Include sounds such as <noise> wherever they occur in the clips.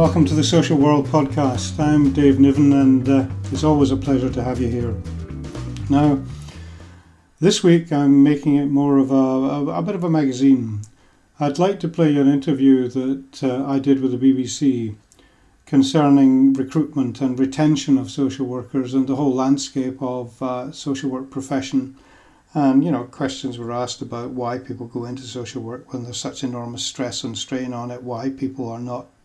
Welcome to the Social World podcast. I'm Dave Niven, and uh, it's always a pleasure to have you here. Now, this week I'm making it more of a, a, a bit of a magazine. I'd like to play an interview that uh, I did with the BBC concerning recruitment and retention of social workers and the whole landscape of uh, social work profession. And you know, questions were asked about why people go into social work when there's such enormous stress and strain on it, why people are not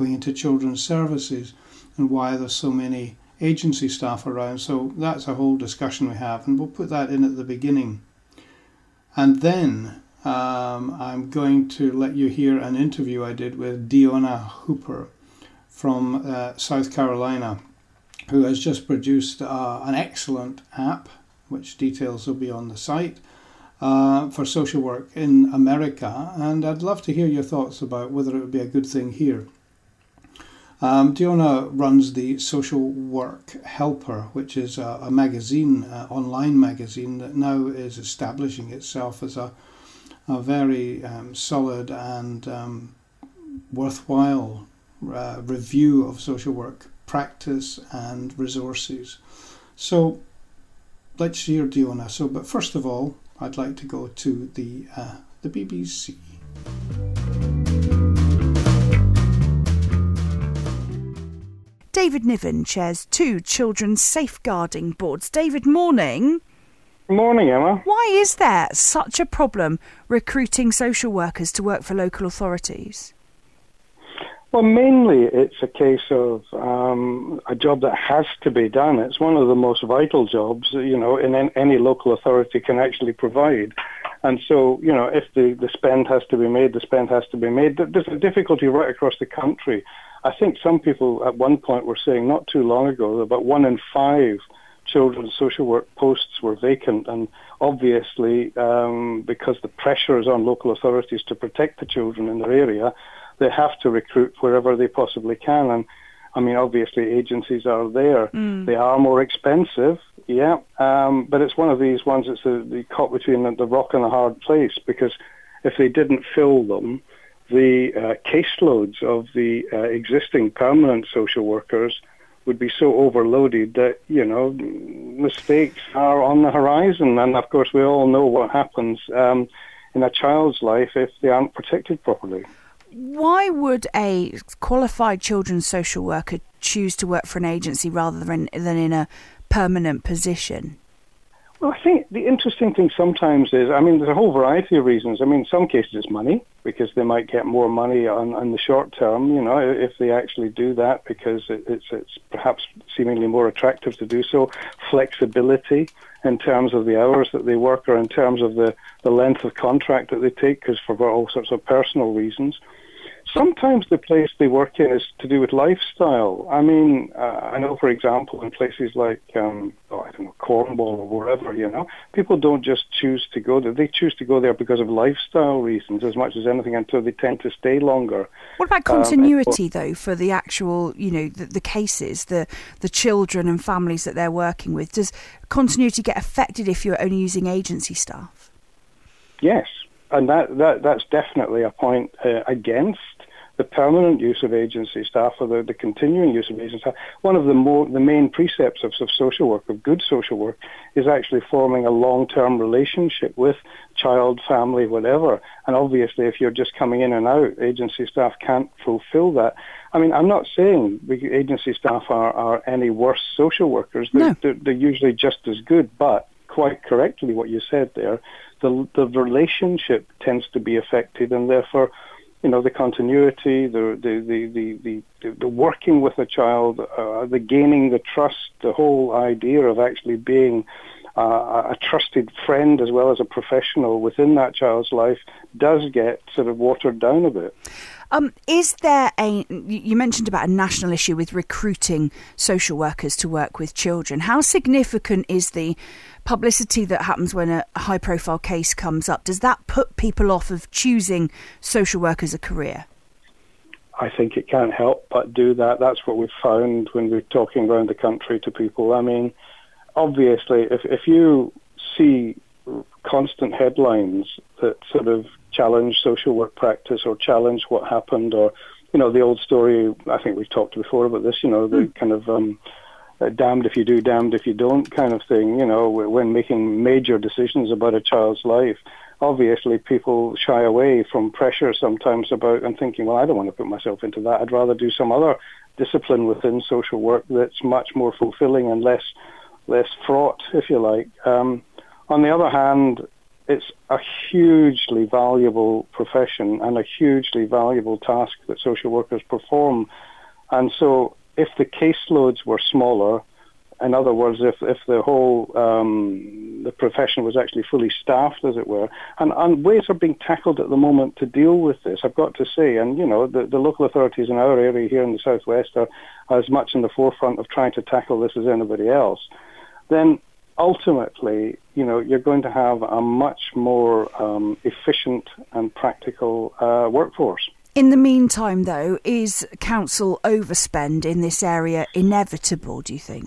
going into children's services and why there's so many agency staff around. So that's a whole discussion we have, and we'll put that in at the beginning. And then um, I'm going to let you hear an interview I did with Deona Hooper from uh, South Carolina, who has just produced uh, an excellent app, which details will be on the site. Uh, for social work in America, and I'd love to hear your thoughts about whether it would be a good thing here. Um, Deona runs the Social Work Helper, which is a, a magazine, uh, online magazine that now is establishing itself as a, a very um, solid and um, worthwhile uh, review of social work practice and resources. So let's hear Deona. So, but first of all, I'd like to go to the uh, the BBC. David Niven chairs two children's safeguarding boards. David, morning. Morning, Emma. Why is there such a problem recruiting social workers to work for local authorities? Well, mainly it's a case of um, a job that has to be done. It's one of the most vital jobs, you know, in any local authority can actually provide. And so, you know, if the, the spend has to be made, the spend has to be made. There's a difficulty right across the country I think some people at one point were saying not too long ago that about one in five children's social work posts were vacant, and obviously um, because the pressure is on local authorities to protect the children in their area, they have to recruit wherever they possibly can. And I mean, obviously agencies are there. Mm. They are more expensive, yeah, um, but it's one of these ones that's the, the caught between the, the rock and a hard place because if they didn't fill them, the uh, caseloads of the uh, existing permanent social workers would be so overloaded that, you know, mistakes are on the horizon. And of course, we all know what happens um, in a child's life if they aren't protected properly. Why would a qualified children's social worker choose to work for an agency rather than, than in a permanent position? Well, I think the interesting thing sometimes is, I mean, there's a whole variety of reasons. I mean, in some cases it's money because they might get more money on, on the short term, you know, if they actually do that because it, it's it's perhaps seemingly more attractive to do so. Flexibility in terms of the hours that they work or in terms of the, the length of contract that they take because for all sorts of personal reasons. Sometimes the place they work in is to do with lifestyle. I mean, uh, I know, for example, in places like, um, know, Cornwall or wherever, you know, people don't just choose to go there. They choose to go there because of lifestyle reasons as much as anything until they tend to stay longer. What about um, continuity, um, though, for the actual, you know, the, the cases, the, the children and families that they're working with? Does continuity get affected if you're only using agency staff? Yes, and that, that that's definitely a point uh, against the permanent use of agency staff or the, the continuing use of agency staff, one of the more the main precepts of, of social work, of good social work, is actually forming a long-term relationship with child, family, whatever. And obviously, if you're just coming in and out, agency staff can't fulfill that. I mean, I'm not saying agency staff are, are any worse social workers. They're, no. they're, they're usually just as good, but quite correctly what you said there, the, the relationship tends to be affected, and therefore you know, the continuity, the the the the, the, working with a child, uh, the gaining the trust, the whole idea of actually being uh, a trusted friend as well as a professional within that child's life does get sort of watered down a bit. Um, is there a? You mentioned about a national issue with recruiting social workers to work with children. How significant is the publicity that happens when a high profile case comes up, does that put people off of choosing social work as a career? I think it can't help but do that. That's what we've found when we're talking around the country to people. I mean, obviously, if, if you see constant headlines that sort of challenge social work practice or challenge what happened or you know, the old story. I think we've talked before about this. You know, the mm. kind of um, uh, damned if you do, damned if you don't kind of thing. You know, when making major decisions about a child's life, obviously people shy away from pressure sometimes about and thinking, well, I don't want to put myself into that. I'd rather do some other discipline within social work that's much more fulfilling and less less fraught, if you like. Um, on the other hand, it's a hugely valuable profession and a hugely valuable task that social workers perform. And so if the caseloads were smaller, in other words, if, if the whole um, the profession was actually fully staffed, as it were, and, and ways are being tackled at the moment to deal with this. I've got to say, and you know, the, the local authorities in our area here in the southwest are, are as much in the forefront of trying to tackle this as anybody else. Then ultimately, you know, you're going to have a much more um, efficient and practical uh, workforce. In the meantime, though, is council overspend in this area inevitable? Do you think?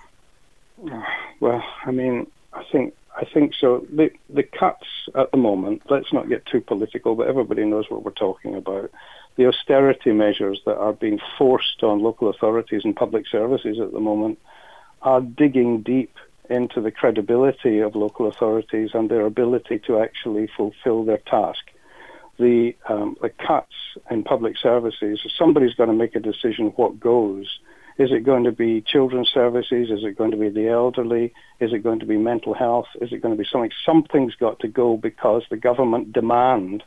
Well, I mean, I think I think so. The the cuts at the moment. Let's not get too political, but everybody knows what we're talking about. The austerity measures that are being forced on local authorities and public services at the moment are digging deep into the credibility of local authorities and their ability to actually fulfill their task. The um, the cuts in public services. Somebody's got to make a decision what goes is it going to be children's services? Is it going to be the elderly? Is it going to be mental health? Is it going to be something? Something's got to go because the government demand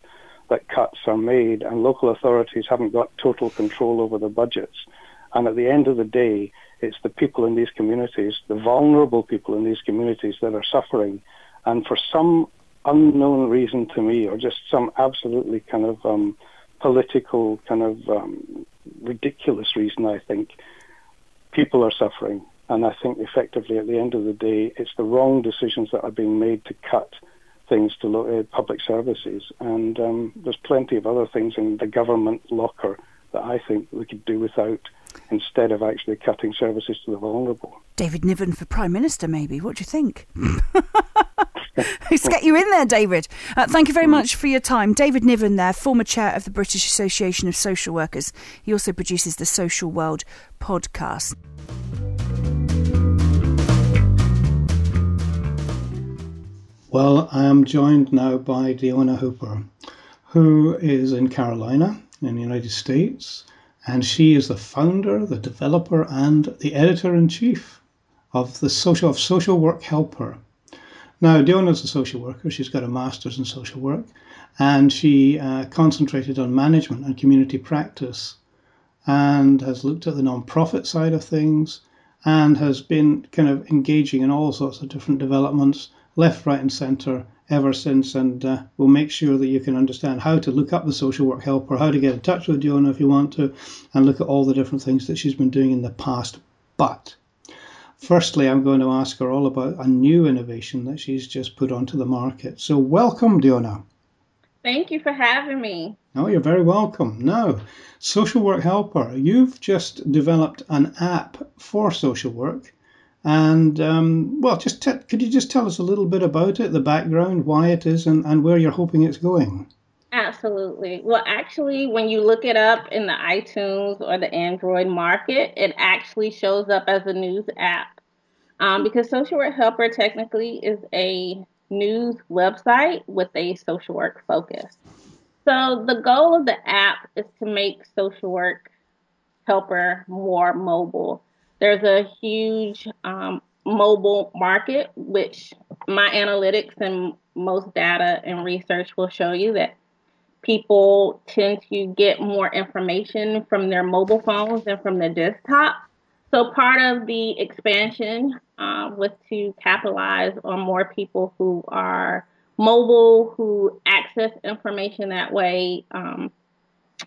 that cuts are made and local authorities haven't got total control over the budgets. And at the end of the day, it's the people in these communities, the vulnerable people in these communities that are suffering. And for some unknown reason to me, or just some absolutely kind of um, political, kind of um, ridiculous reason, I think, people are suffering. And I think effectively at the end of the day, it's the wrong decisions that are being made to cut things to lo- uh, public services. And um, there's plenty of other things in the government locker that I think we could do without instead of actually cutting services to the vulnerable. David Niven for Prime Minister, maybe. What do you think? <laughs> Let's get you in there, David. Uh, thank you very much for your time. David Niven, there, former chair of the British Association of Social Workers. He also produces the Social World podcast. Well, I am joined now by Deona Hooper, who is in Carolina in the United States, and she is the founder, the developer, and the editor in chief of the social of Social Work Helper. Now, Deona's a social worker. She's got a master's in social work, and she uh, concentrated on management and community practice, and has looked at the non-profit side of things, and has been kind of engaging in all sorts of different developments left, right, and centre ever since. And uh, we'll make sure that you can understand how to look up the social work helper, how to get in touch with Deona if you want to, and look at all the different things that she's been doing in the past. But firstly, I'm going to ask her all about a new innovation that she's just put onto the market. So, welcome, Deona. Thank you for having me. Oh, you're very welcome. Now, Social Work Helper, you've just developed an app for social work and um, well, just could you just tell us a little bit about it, the background, why it is, and, and where you're hoping it's going? Absolutely. Well, actually, when you look it up in the iTunes or the Android market, it actually shows up as a news app. Um, because Social Work Helper technically is a news website with a social work focus. So the goal of the app is to make social work helper more mobile. There's a huge um, mobile market, which my analytics and most data and research will show you that people tend to get more information from their mobile phones than from their desktop. So part of the expansion uh, was to capitalize on more people who are mobile, who access information that way, um,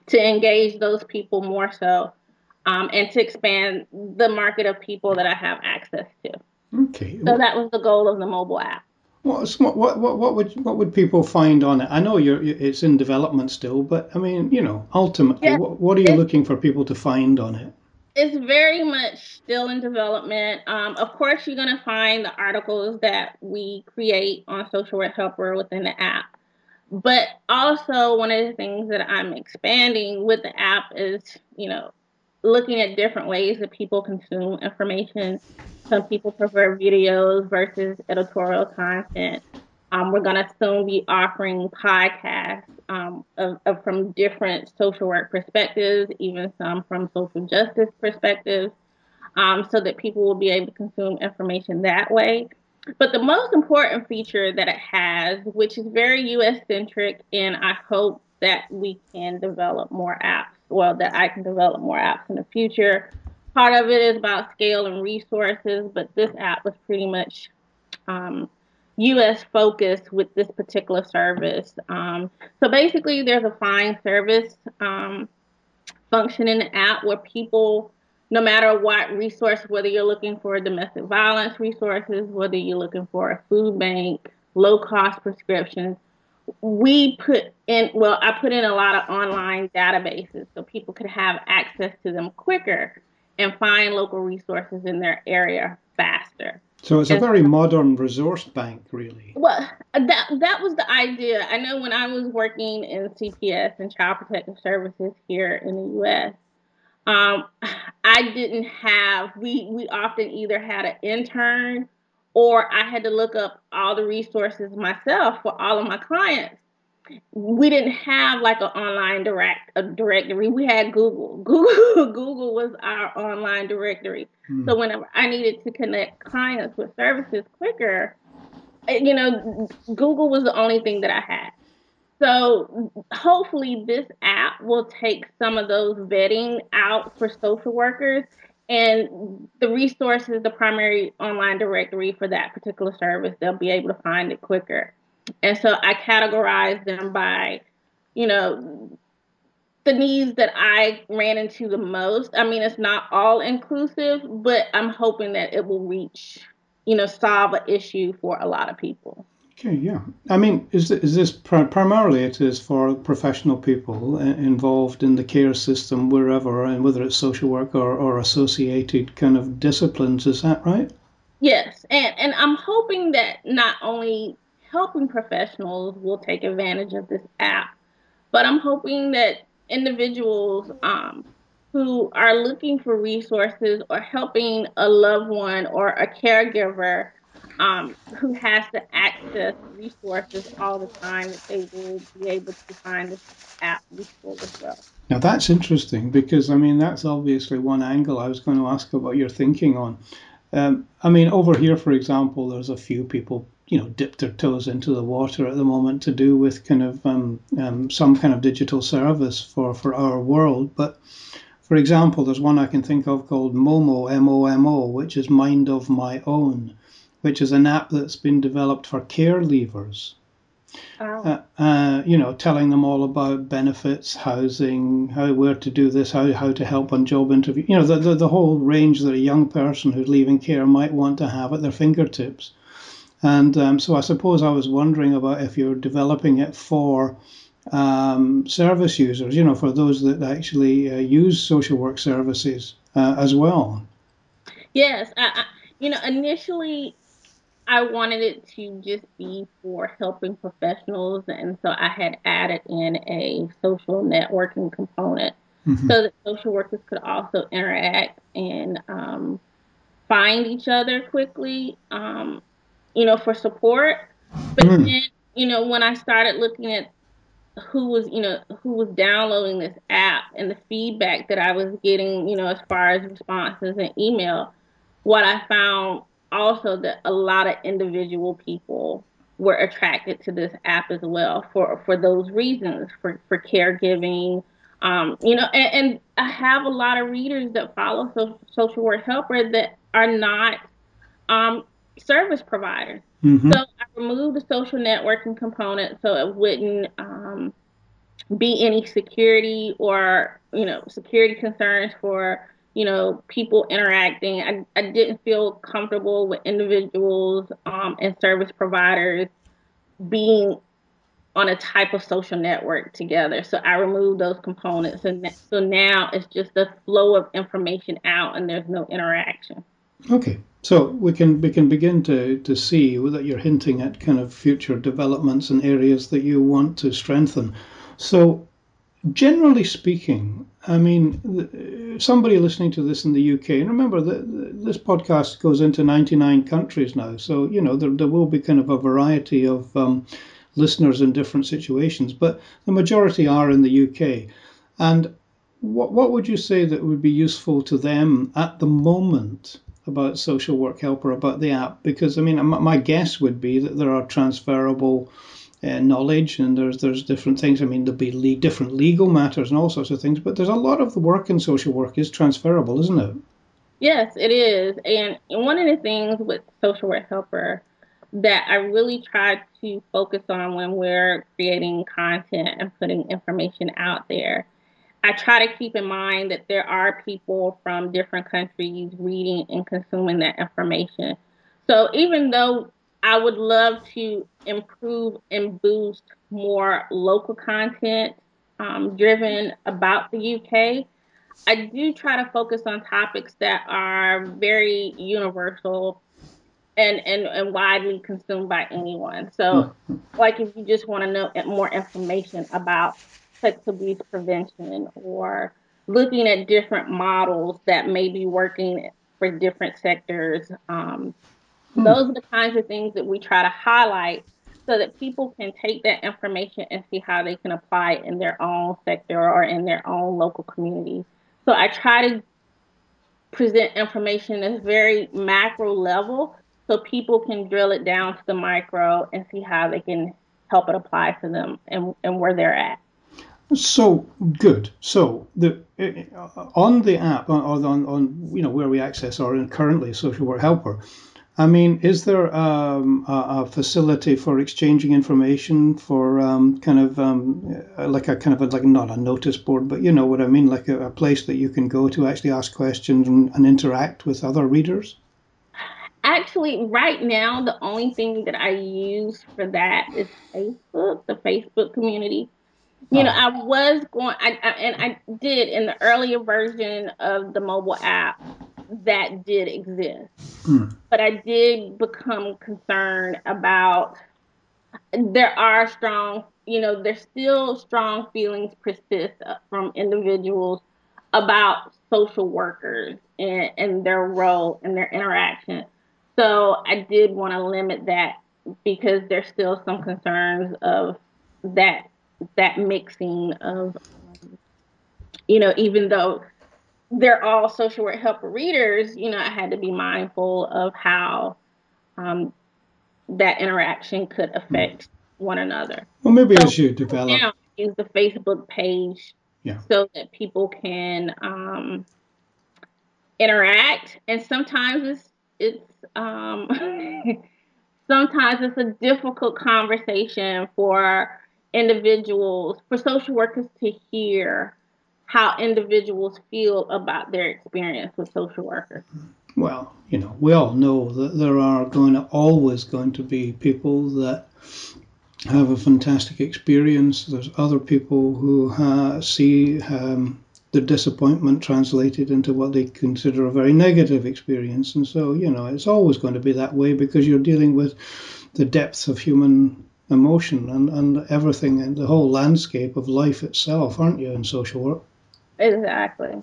to engage those people more so um, and to expand the market of people that I have access to. Okay. So that was the goal of the mobile app. What, what, what, what would what would people find on it? I know you're it's in development still, but I mean, you know, ultimately, what, what are you looking for people to find on it? It's very much still in development. Um, of course, you're going to find the articles that we create on Social Work Helper within the app. but also one of the things that I'm expanding with the app is, you know, looking at different ways that people consume information. Some people prefer videos versus editorial content. Um, we're going to soon be offering podcasts um, of, of, from different social work perspectives, even some from social justice perspectives, um, so that people will be able to consume information that way. But the most important feature that it has, which is very US centric, and I hope that we can develop more apps, well, that I can develop more apps in the future. Part of it is about scale and resources, but this app was pretty much um, US focused with this particular service. Um, so basically, there's a find service um, function in the app where people no matter what resource, whether you're looking for domestic violence resources, whether you're looking for a food bank, low cost prescriptions, we put in, well, I put in a lot of online databases so people could have access to them quicker and find local resources in their area faster. So it's a very modern resource bank, really. Well, that that was the idea. I know when I was working in CPS and Child Protective Services here in the U.S., um, I didn't have, we, we often either had an intern or I had to look up all the resources myself for all of my clients. We didn't have like an online direct a directory. We had Google. <laughs> Google Google was our online directory. Hmm. So whenever I needed to connect clients with services quicker, eh, you know, Google was the only thing that I had. So hopefully this app will take some of those vetting out for social workers and the resources, the primary online directory for that particular service, they'll be able to find it quicker. And so I categorize them by, you know, the needs that I ran into the most. I mean, it's not all inclusive, but I'm hoping that it will reach, you know, solve an issue for a lot of people. Okay, yeah. I mean, is is this primarily it is for professional people involved in the care system wherever, and whether it's social work or, or associated kind of disciplines? Is that right? Yes, and and I'm hoping that not only helping professionals will take advantage of this app, but I'm hoping that individuals um, who are looking for resources or helping a loved one or a caregiver um, who has to access resources all the time that they will be able to find this app useful as well. Now that's interesting because I mean that's obviously one angle I was going to ask about your thinking on. Um, I mean over here, for example, there's a few people you know dip their toes into the water at the moment to do with kind of um, um, some kind of digital service for for our world, but. For example, there's one I can think of called Momo, M O M O, which is Mind of My Own which is an app that's been developed for care leavers. Oh. Uh, uh, you know, telling them all about benefits, housing, how where to do this, how how to help on job interview. You know, the, the, the whole range that a young person who's leaving care might want to have at their fingertips. And um, so I suppose I was wondering about if you're developing it for um, service users, you know, for those that actually uh, use social work services uh, as well. Yes, I, I, you know, initially I wanted it to just be for helping professionals, and so I had added in a social networking component mm-hmm. so that social workers could also interact and um, find each other quickly, um, you know, for support. But mm. then, you know, when I started looking at who was, you know, who was downloading this app and the feedback that I was getting, you know, as far as responses and email, what I found also that a lot of individual people were attracted to this app as well for for those reasons for for caregiving um, you know and, and, i have a lot of readers that follow so, social work helper that are not um, service providers mm-hmm. so i removed the social networking component so it wouldn't um, be any security or you know security concerns for you know, people interacting. I, I didn't feel comfortable with individuals um, and service providers being on a type of social network together. So I removed those components. And so now it's just a flow of information out and there's no interaction. Okay, so we can we can begin to, to see that you're hinting at kind of future developments and areas that you want to strengthen. So, generally speaking, I mean, somebody listening to this in the UK, and remember that this podcast goes into 99 countries now, so you know there, there will be kind of a variety of um, listeners in different situations, but the majority are in the UK. And what what would you say that would be useful to them at the moment about social work helper about the app? Because I mean, my guess would be that there are transferable uh, knowledge and there's there's different things. I mean, there'll be le- different legal matters and all sorts of things, but there's a lot of the work in social work is transferable, isn't it? Yes, it is. And one of the things with social work helper that I really try to focus on when we're creating content and putting information out there. I try to keep in mind that there are people from different countries reading and consuming that information. So even though I would love to improve and boost more local content um, driven about the UK, I do try to focus on topics that are very universal and, and, and widely consumed by anyone. So, hmm. like if you just want to know more information about sex abuse prevention or looking at different models that may be working for different sectors, um, hmm. those are the kinds of things that we try to highlight so that people can take that information and see how they can apply it in their own sector or in their own local community. So I try to present information at a very macro level so people can drill it down to the micro and see how they can help it apply to them and, and where they're at. So good. So the uh, on the app on, on, on you know where we access our currently social work helper. I mean, is there um, a, a, facility for exchanging information for um, kind of um, like a kind of a, like not a notice board, but you know what I mean, like a, a place that you can go to actually ask questions and, and interact with other readers? Actually, right now, the only thing that I use for that is Facebook, the Facebook community. You oh. know, I was going, I, I, and I did in the earlier version of the mobile app that did exist. Hmm. But I did become concerned about there are strong, you know, there's still strong feelings persist from individuals about social workers and, and their role and their interaction. So I did want to limit that because there's still some concerns of that that mixing of you know even though they're all social work helper readers, you know, I had to be mindful of how um, that interaction could affect one another. Well, maybe so as you develop, now, use the Facebook page yeah. so that people can um, interact, and sometimes it's it's um, <laughs> sometimes it's a difficult conversation for individuals, for social workers to hear how individuals feel about their experience with social workers. Well, you know, we all know that there are going to always going to be people that have a fantastic experience. There's other people who ha- see um, the disappointment translated into what they consider a very negative experience. And so, you know, it's always going to be that way because you're dealing with the depths of human emotion and, and everything and the whole landscape of life itself, aren't you, in social work? Exactly.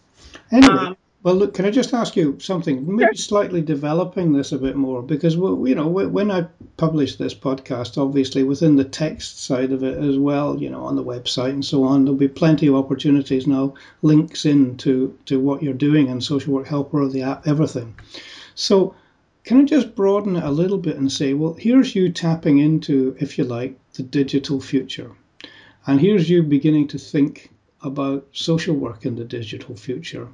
Anyway, um, well, look, can I just ask you something? Maybe sure. slightly developing this a bit more, because we, you know, when I publish this podcast, obviously within the text side of it as well, you know, on the website and so on, there'll be plenty of opportunities now, links in to, to what you're doing and social work helper or the app, everything. So, can I just broaden it a little bit and say, well, here's you tapping into, if you like, the digital future, and here's you beginning to think about social work in the digital future.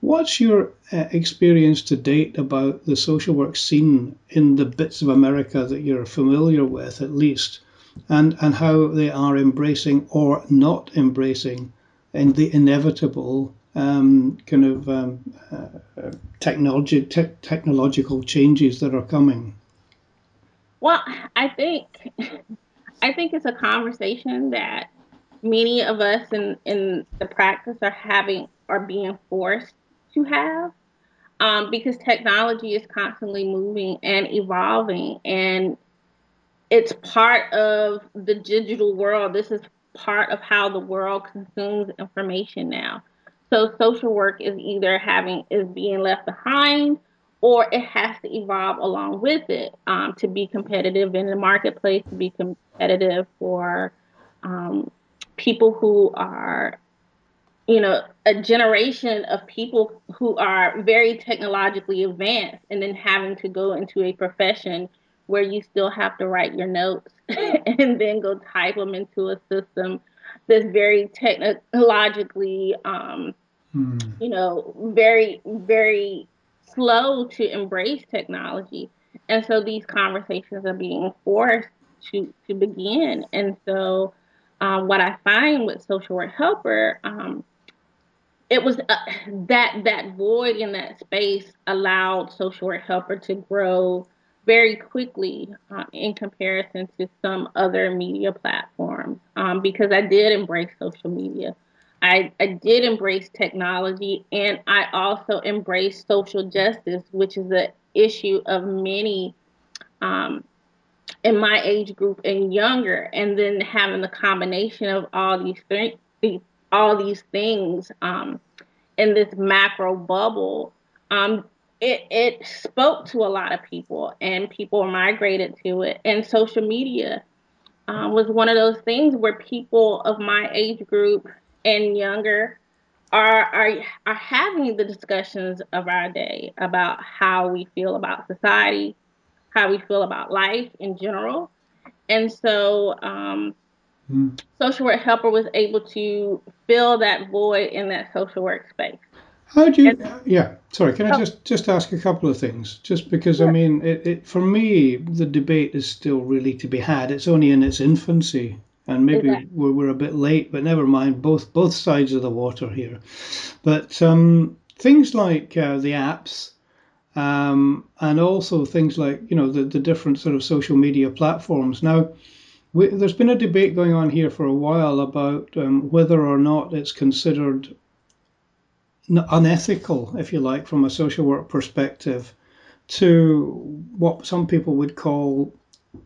What's your uh, experience to date about the social work scene in the bits of America that you're familiar with, at least, and, and how they are embracing or not embracing in the inevitable um, kind of um, uh, technology, te- technological changes that are coming? Well, I think I think it's a conversation that many of us in, in the practice are having are being forced to have. um, because technology is constantly moving and evolving, and it's part of the digital world. This is part of how the world consumes information now. So social work is either having is being left behind or it has to evolve along with it um, to be competitive in the marketplace, to be competitive for um, people who are, you know, a generation of people who are very technologically advanced and then having to go into a profession where you still have to write your notes <laughs> and then go type them into a system that's very technologically, um, hmm. you know, very, very slow to embrace technology. And so these conversations are being forced to, to begin. And so um, what I find with social work helper, um, it was uh, that that void in that space allowed social work helper to grow very quickly uh, in comparison to some other media platforms um, because I did embrace social media. I, I did embrace technology and I also embraced social justice, which is an issue of many um, in my age group and younger. And then having the combination of all these things, all these things um, in this macro bubble um, it it spoke to a lot of people and people migrated to it and social media um, was one of those things where people of my age group and younger are are are having the discussions of our day about how we feel about society, how we feel about life in general, and so um, mm. social work helper was able to fill that void in that social work space. How do you? And, yeah, sorry. Can I oh. just just ask a couple of things? Just because sure. I mean, it, it, for me, the debate is still really to be had. It's only in its infancy, and maybe exactly. we're, we're a bit late, but never mind. Both both sides of the water here. But um, things like uh, the apps. Um, and also things like you know the, the different sort of social media platforms. Now, we, there's been a debate going on here for a while about um, whether or not it's considered unethical, if you like, from a social work perspective, to what some people would call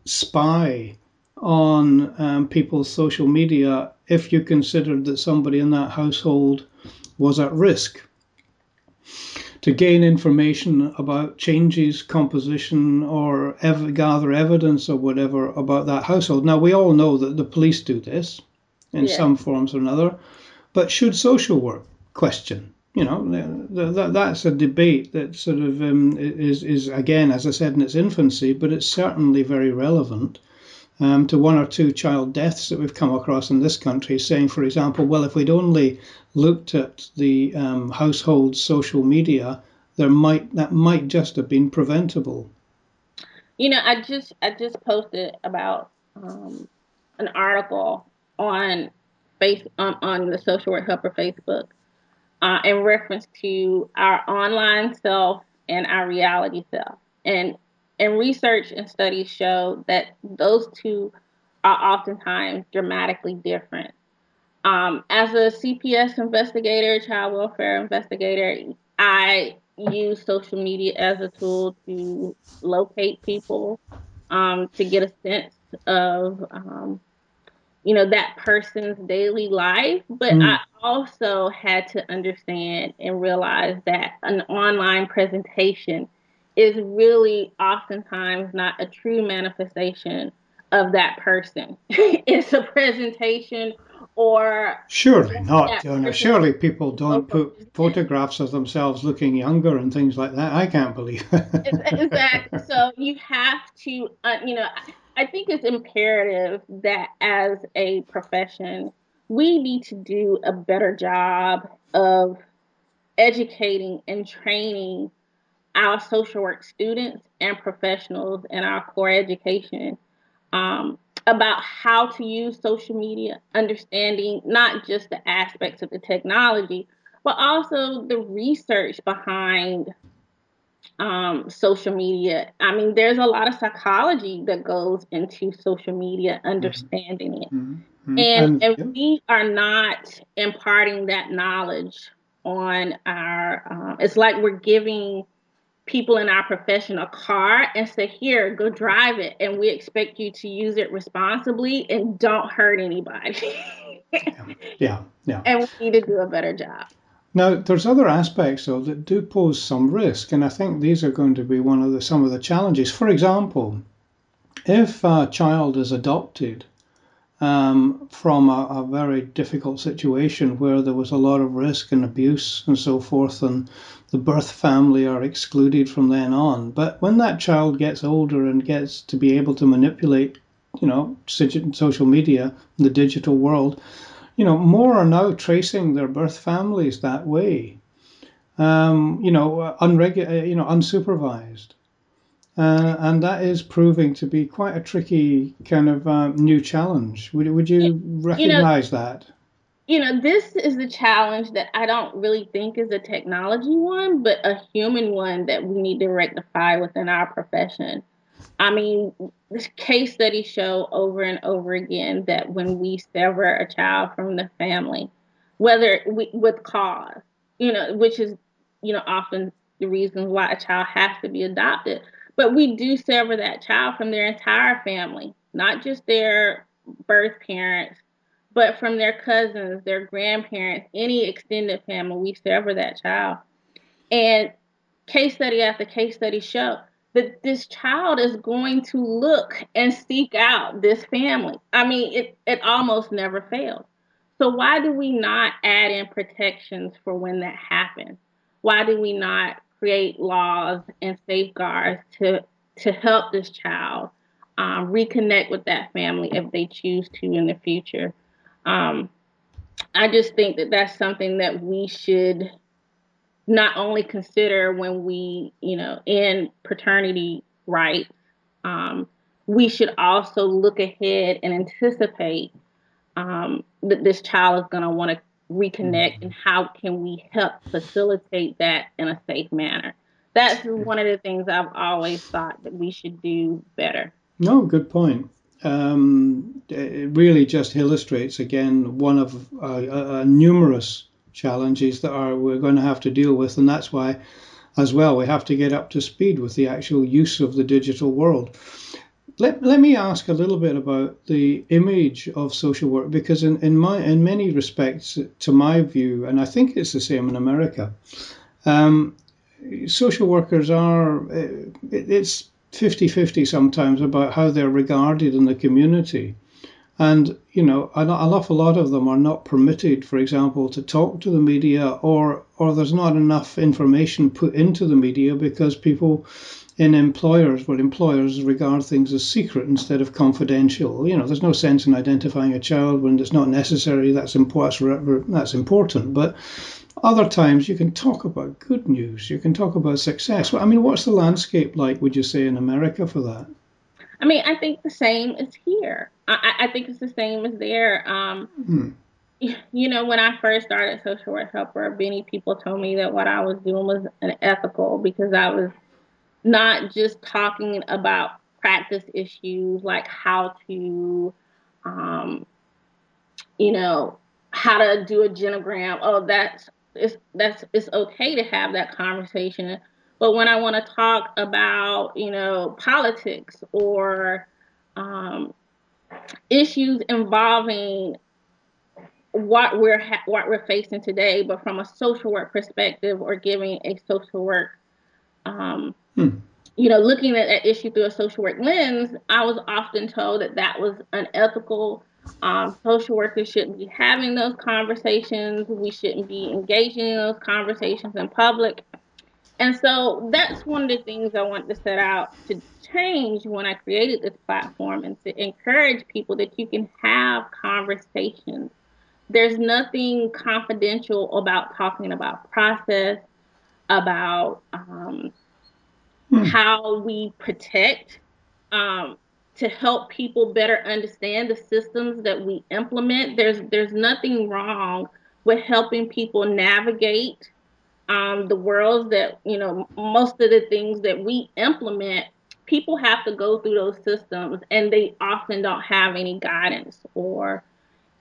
spy on um, people's social media if you considered that somebody in that household was at risk to gain information about changes, composition, or ev- gather evidence or whatever about that household. Now, we all know that the police do this in yeah. some forms or another, but should social work question you know, that, that's a debate that sort of um, is, is, again, as I said, in its infancy, but it's certainly very relevant um, to one or two child deaths that we've come across in this country, saying, for example, well, if we'd only looked at the um, household social media, there might that might just have been preventable. You know, I just I just posted about um, an article on face on, on the social work helper Facebook uh, in reference to our online self and our reality self. And and research and studies show that those two are oftentimes dramatically different. Um, as a CPS investigator, child welfare investigator, I use social media as a tool to locate people, um, to get a sense of um, you know that person's daily life but mm. i also had to understand and realize that an online presentation is really oftentimes not a true manifestation of that person <laughs> it's a presentation or surely not know, surely people don't put <laughs> photographs of themselves looking younger and things like that. I can't believe <laughs> exactly. So you have to uh, you know I think it's imperative that as a profession, we need to do a better job of educating and training our social work students and professionals in our core education um, about how to use social media, understanding not just the aspects of the technology, but also the research behind um, social media. I mean, there's a lot of psychology that goes into social media, mm-hmm. understanding it. Mm-hmm. And, and, and we are not imparting that knowledge on our. Um, it's like we're giving people in our profession a car and say, "Here, go drive it," and we expect you to use it responsibly and don't hurt anybody. yeah, yeah, yeah. And we need to do a better job. Now, there's other aspects though that do pose some risk, and I think these are going to be one of the some of the challenges. For example, if a child is adopted um, from a, a, very difficult situation where there was a lot of risk and abuse and so forth, and the birth family are excluded from then on. But when that child gets older and gets to be able to manipulate, you know, social media, the digital world, you know, more are now tracing their birth families that way. Um, you know, unregu- you know, unsupervised. Uh, and that is proving to be quite a tricky kind of uh, new challenge. Would, would you recognize you know, that? You know, this is the challenge that I don't really think is a technology one, but a human one that we need to rectify within our profession. I mean, this case studies show over and over again that when we sever a child from the family, whether we, with cause, you know, which is, you know, often the reason why a child has to be adopted but we do sever that child from their entire family, not just their birth parents, but from their cousins, their grandparents, any extended family, we sever that child. And case study after case study show that this child is going to look and seek out this family. I mean, it, it almost never fails. So why do we not add in protections for when that happens? Why do we not create laws and safeguards to to help this child um, reconnect with that family if they choose to in the future. Um, I just think that that's something that we should not only consider when we, you know, in paternity rights, um, we should also look ahead and anticipate um, that this child is going to want to reconnect mm-hmm. and how can we help facilitate that in a safe manner. That's one of the things i've always thought that we should do better. No good point um, it really just illustrates again one of uh, uh, numerous challenges that are we're going to have to deal with and that's why as well we have to get up to speed with the actual use of the digital world. Let, let me ask a little bit about the image of social work because in, in my in many respects to my view and I think it's the same in America um, social workers are it's 50-50 sometimes about how they're regarded in the community and you know an, an awful lot of them are not permitted for example to talk to the media or or there's not enough information put into the media because people in employers where employers regard things as secret instead of confidential. You know, there's no sense in identifying a child when it's not necessary. That's important. That's important. But other times you can talk about good news. You can talk about success. I mean, what's the landscape like? Would you say in America for that? I mean, I think the same is here. I, I think it's the same as there. Um, hmm. You know, when I first started social work helper, many people told me that what I was doing was unethical because I was not just talking about practice issues like how to, um, you know, how to do a genogram. Oh, that's it's that's it's okay to have that conversation. But when I want to talk about, you know, politics or um, issues involving what we're ha- what we're facing today, but from a social work perspective or giving a social work um, Hmm. You know, looking at that issue through a social work lens, I was often told that that was unethical. Um, social workers shouldn't be having those conversations. We shouldn't be engaging in those conversations in public. And so that's one of the things I want to set out to change when I created this platform and to encourage people that you can have conversations. There's nothing confidential about talking about process, about um, hmm. how we protect um, to help people better understand the systems that we implement. There's there's nothing wrong with helping people navigate um, the worlds that you know most of the things that we implement. People have to go through those systems, and they often don't have any guidance or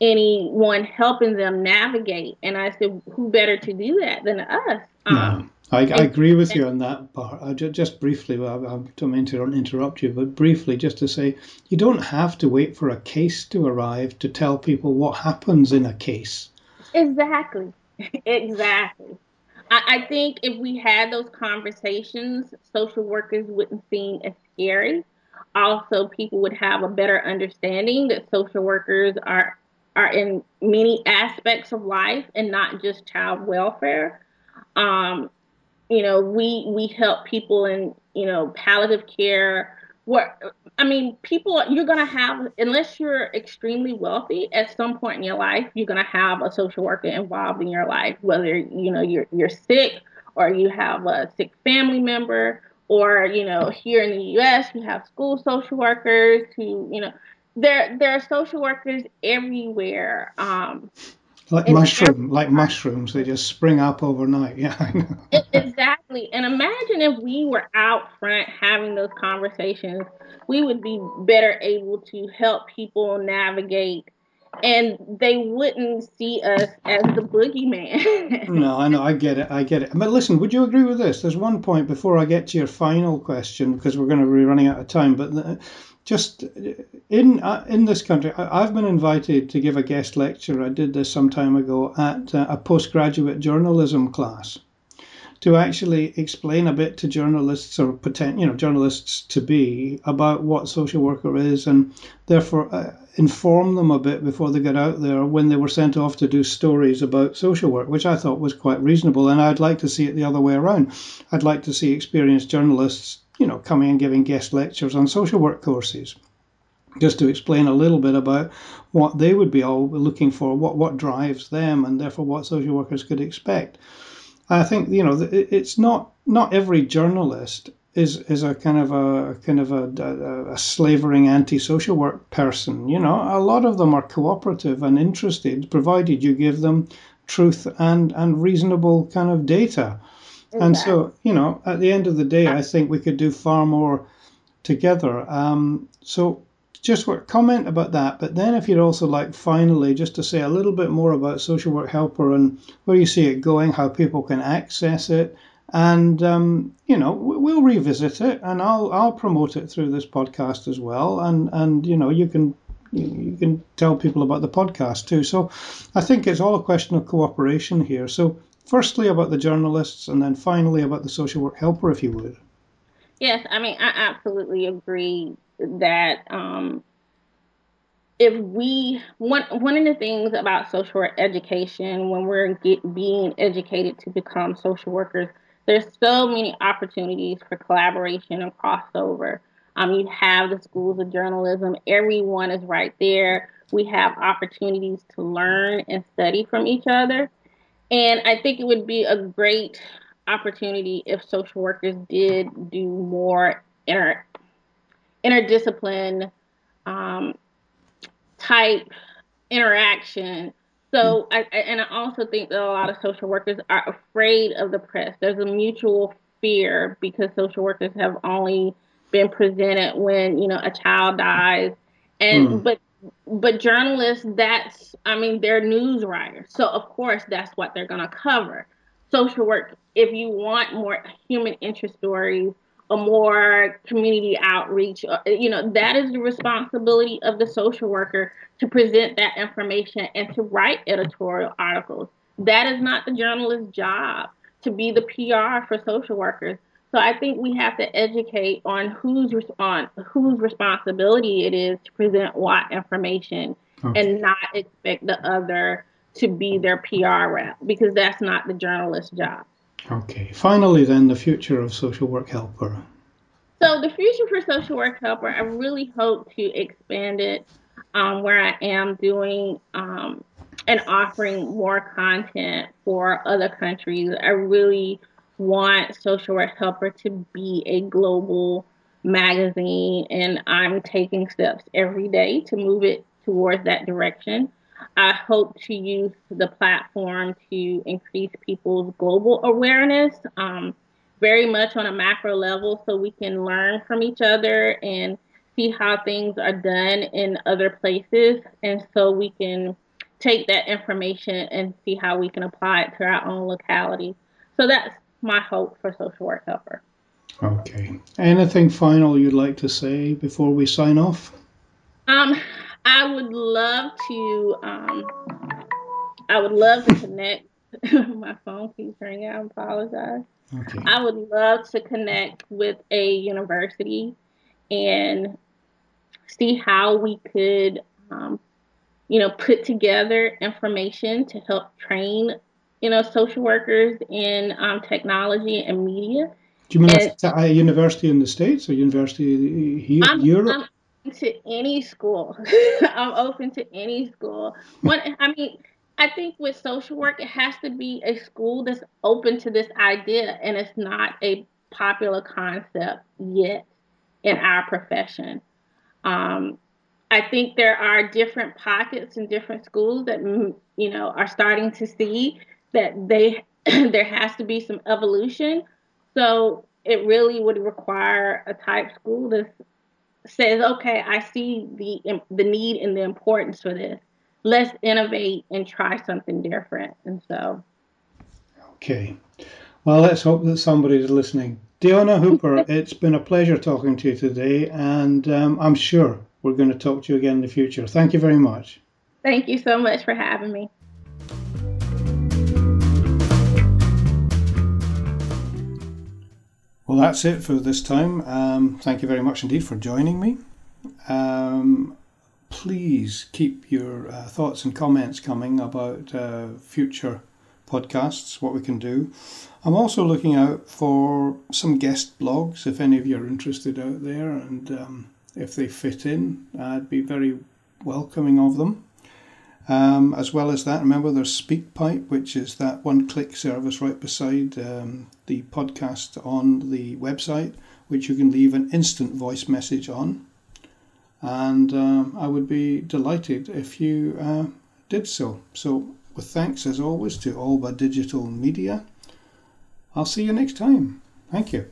anyone helping them navigate. And I said, who better to do that than us? Um, no. I, I, agree with you on that part. I just, just briefly, I, I don't mean to interrupt you, but briefly, just to say, you don't have to wait for a case to arrive to tell people what happens in a case. Exactly, <laughs> exactly. I, I think if we had those conversations, social workers wouldn't seem as scary. Also, people would have a better understanding that social workers are are in many aspects of life and not just child welfare. Um, you know, we we help people in you know palliative care. Where I mean, people you're gonna have unless you're extremely wealthy. At some point in your life, you're gonna have a social worker involved in your life, whether you know you're you're sick or you have a sick family member, or you know here in the U.S. you have school social workers who you know there there are social workers everywhere. Um, like mushroom, like mushrooms, they just spring up overnight. <laughs> Yeah, I know. exactly. And imagine if we were out front having those conversations, we would be better able to help people navigate and they wouldn't see us as the boogeyman. <laughs> no, I know, I get it, I get it. But listen, would you agree with this? There's one point before I get to your final question because we're going to be running out of time. But just in uh, in this country, I, have been invited to give a guest lecture. I did this some time ago at uh, a postgraduate journalism class to actually explain a bit to journalists or potent, you know journalists to be about what social worker is and therefore uh, inform them a bit before they get out there when they were sent off to do stories about social work which I thought was quite reasonable and I'd like to see it the other way around I'd like to see experienced journalists you know, coming and giving guest lectures on social work courses, just to explain a little bit about what they would be all looking for, what what drives them, and therefore what social workers could expect. I think you know it's not not every journalist is is a kind of a kind of a, a, a slavering anti-social work person. You know, a lot of them are cooperative and interested, provided you give them truth and and reasonable kind of data. And so, you know, at the end of the day, I think we could do far more together. Um, so, just what, comment about that. But then, if you'd also like, finally, just to say a little bit more about Social Work Helper and where you see it going, how people can access it, and um, you know, we'll revisit it, and I'll I'll promote it through this podcast as well, and and you know, you can you can tell people about the podcast too. So, I think it's all a question of cooperation here. So firstly about the journalists and then finally about the social work helper, if you would. Yes, I mean, I absolutely agree that um, if we one one of the things about social work education when we're get, being educated to become social workers, there's so many opportunities for collaboration and crossover. Um, you have the schools of journalism; everyone is right there. We have opportunities to learn and study from each other. And I think it would be a great opportunity if social workers did do more inter interdiscipline um, type interaction. So, I, and I also think that a lot of social workers are afraid of the press. There's a mutual fear because social workers have only been presented when you know a child dies, and mm. but but journalists, that's, I mean, they're news writers. So, of course, that's what they're going to cover. Social work, if you want more human interest stories a more community outreach, uh, you know, that is the responsibility of the social worker to present that information and to write editorial articles. That is not the journalist's job to be the PR for social workers. So I think we have to educate on whose on whose responsibility it is to present what information and not expect the other to be their PR rep because that's not the journalist's job. Okay. Finally then the future of social work helper. So the future for social work helper, I really hope to expand it um, where I am doing um, and offering more content for other countries. I really want Social Work Helper to be a global magazine, and I'm taking steps every day to move it towards that direction. I hope to use the platform to increase people's global awareness, um, very much on a macro level, so we can learn from each other and see how things are done in other places, and so we can take that information and see how we can apply it to our own locality. So that's my hope for social work helper. Okay. Anything final you'd like to say before we sign off? Um, I would love to. Um, I would love to connect. <laughs> My phone keeps ringing. I apologize. Okay. I would love to connect with a university and see how we could, um, you know, put together information to help train, you know, social workers in um, technology and media. Do you mean and, a university in the States or university here in Europe? I'm to any school. I'm open to any school. <laughs> I mean, I think with social work, it has to be a school that's open to this idea, and it's not a popular concept yet in our profession. Um, I think there are different pockets in different schools that mm, you know are starting to see that they <clears throat> there has to be some evolution. So it really would require a type school that says, "Okay, I see the the need and the importance for this." let's innovate and try something different. And so, okay. Well, let's hope that somebody's listening. Deona Hooper, <laughs> it's been a pleasure talking to you today, and um, I'm sure we're going to talk to you again in the future. Thank you very much. Thank you so much for having me. Well, that's it for this time. Um, thank you very much indeed for joining me. Um, please keep your uh, thoughts and comments coming about uh, future podcasts, what we can do. I'm also looking out for some guest blogs if any of you are interested out there and um, if they fit in, I'd be very welcoming of them. Um, as well as that, remember there's SpeakPipe, which is that one click service right beside um, the podcast on the website, which you can leave an instant voice message on and um, I would be delighted if you uh, did so. So, with thanks as always to Alba Digital Media, I'll see you next time. Thank you.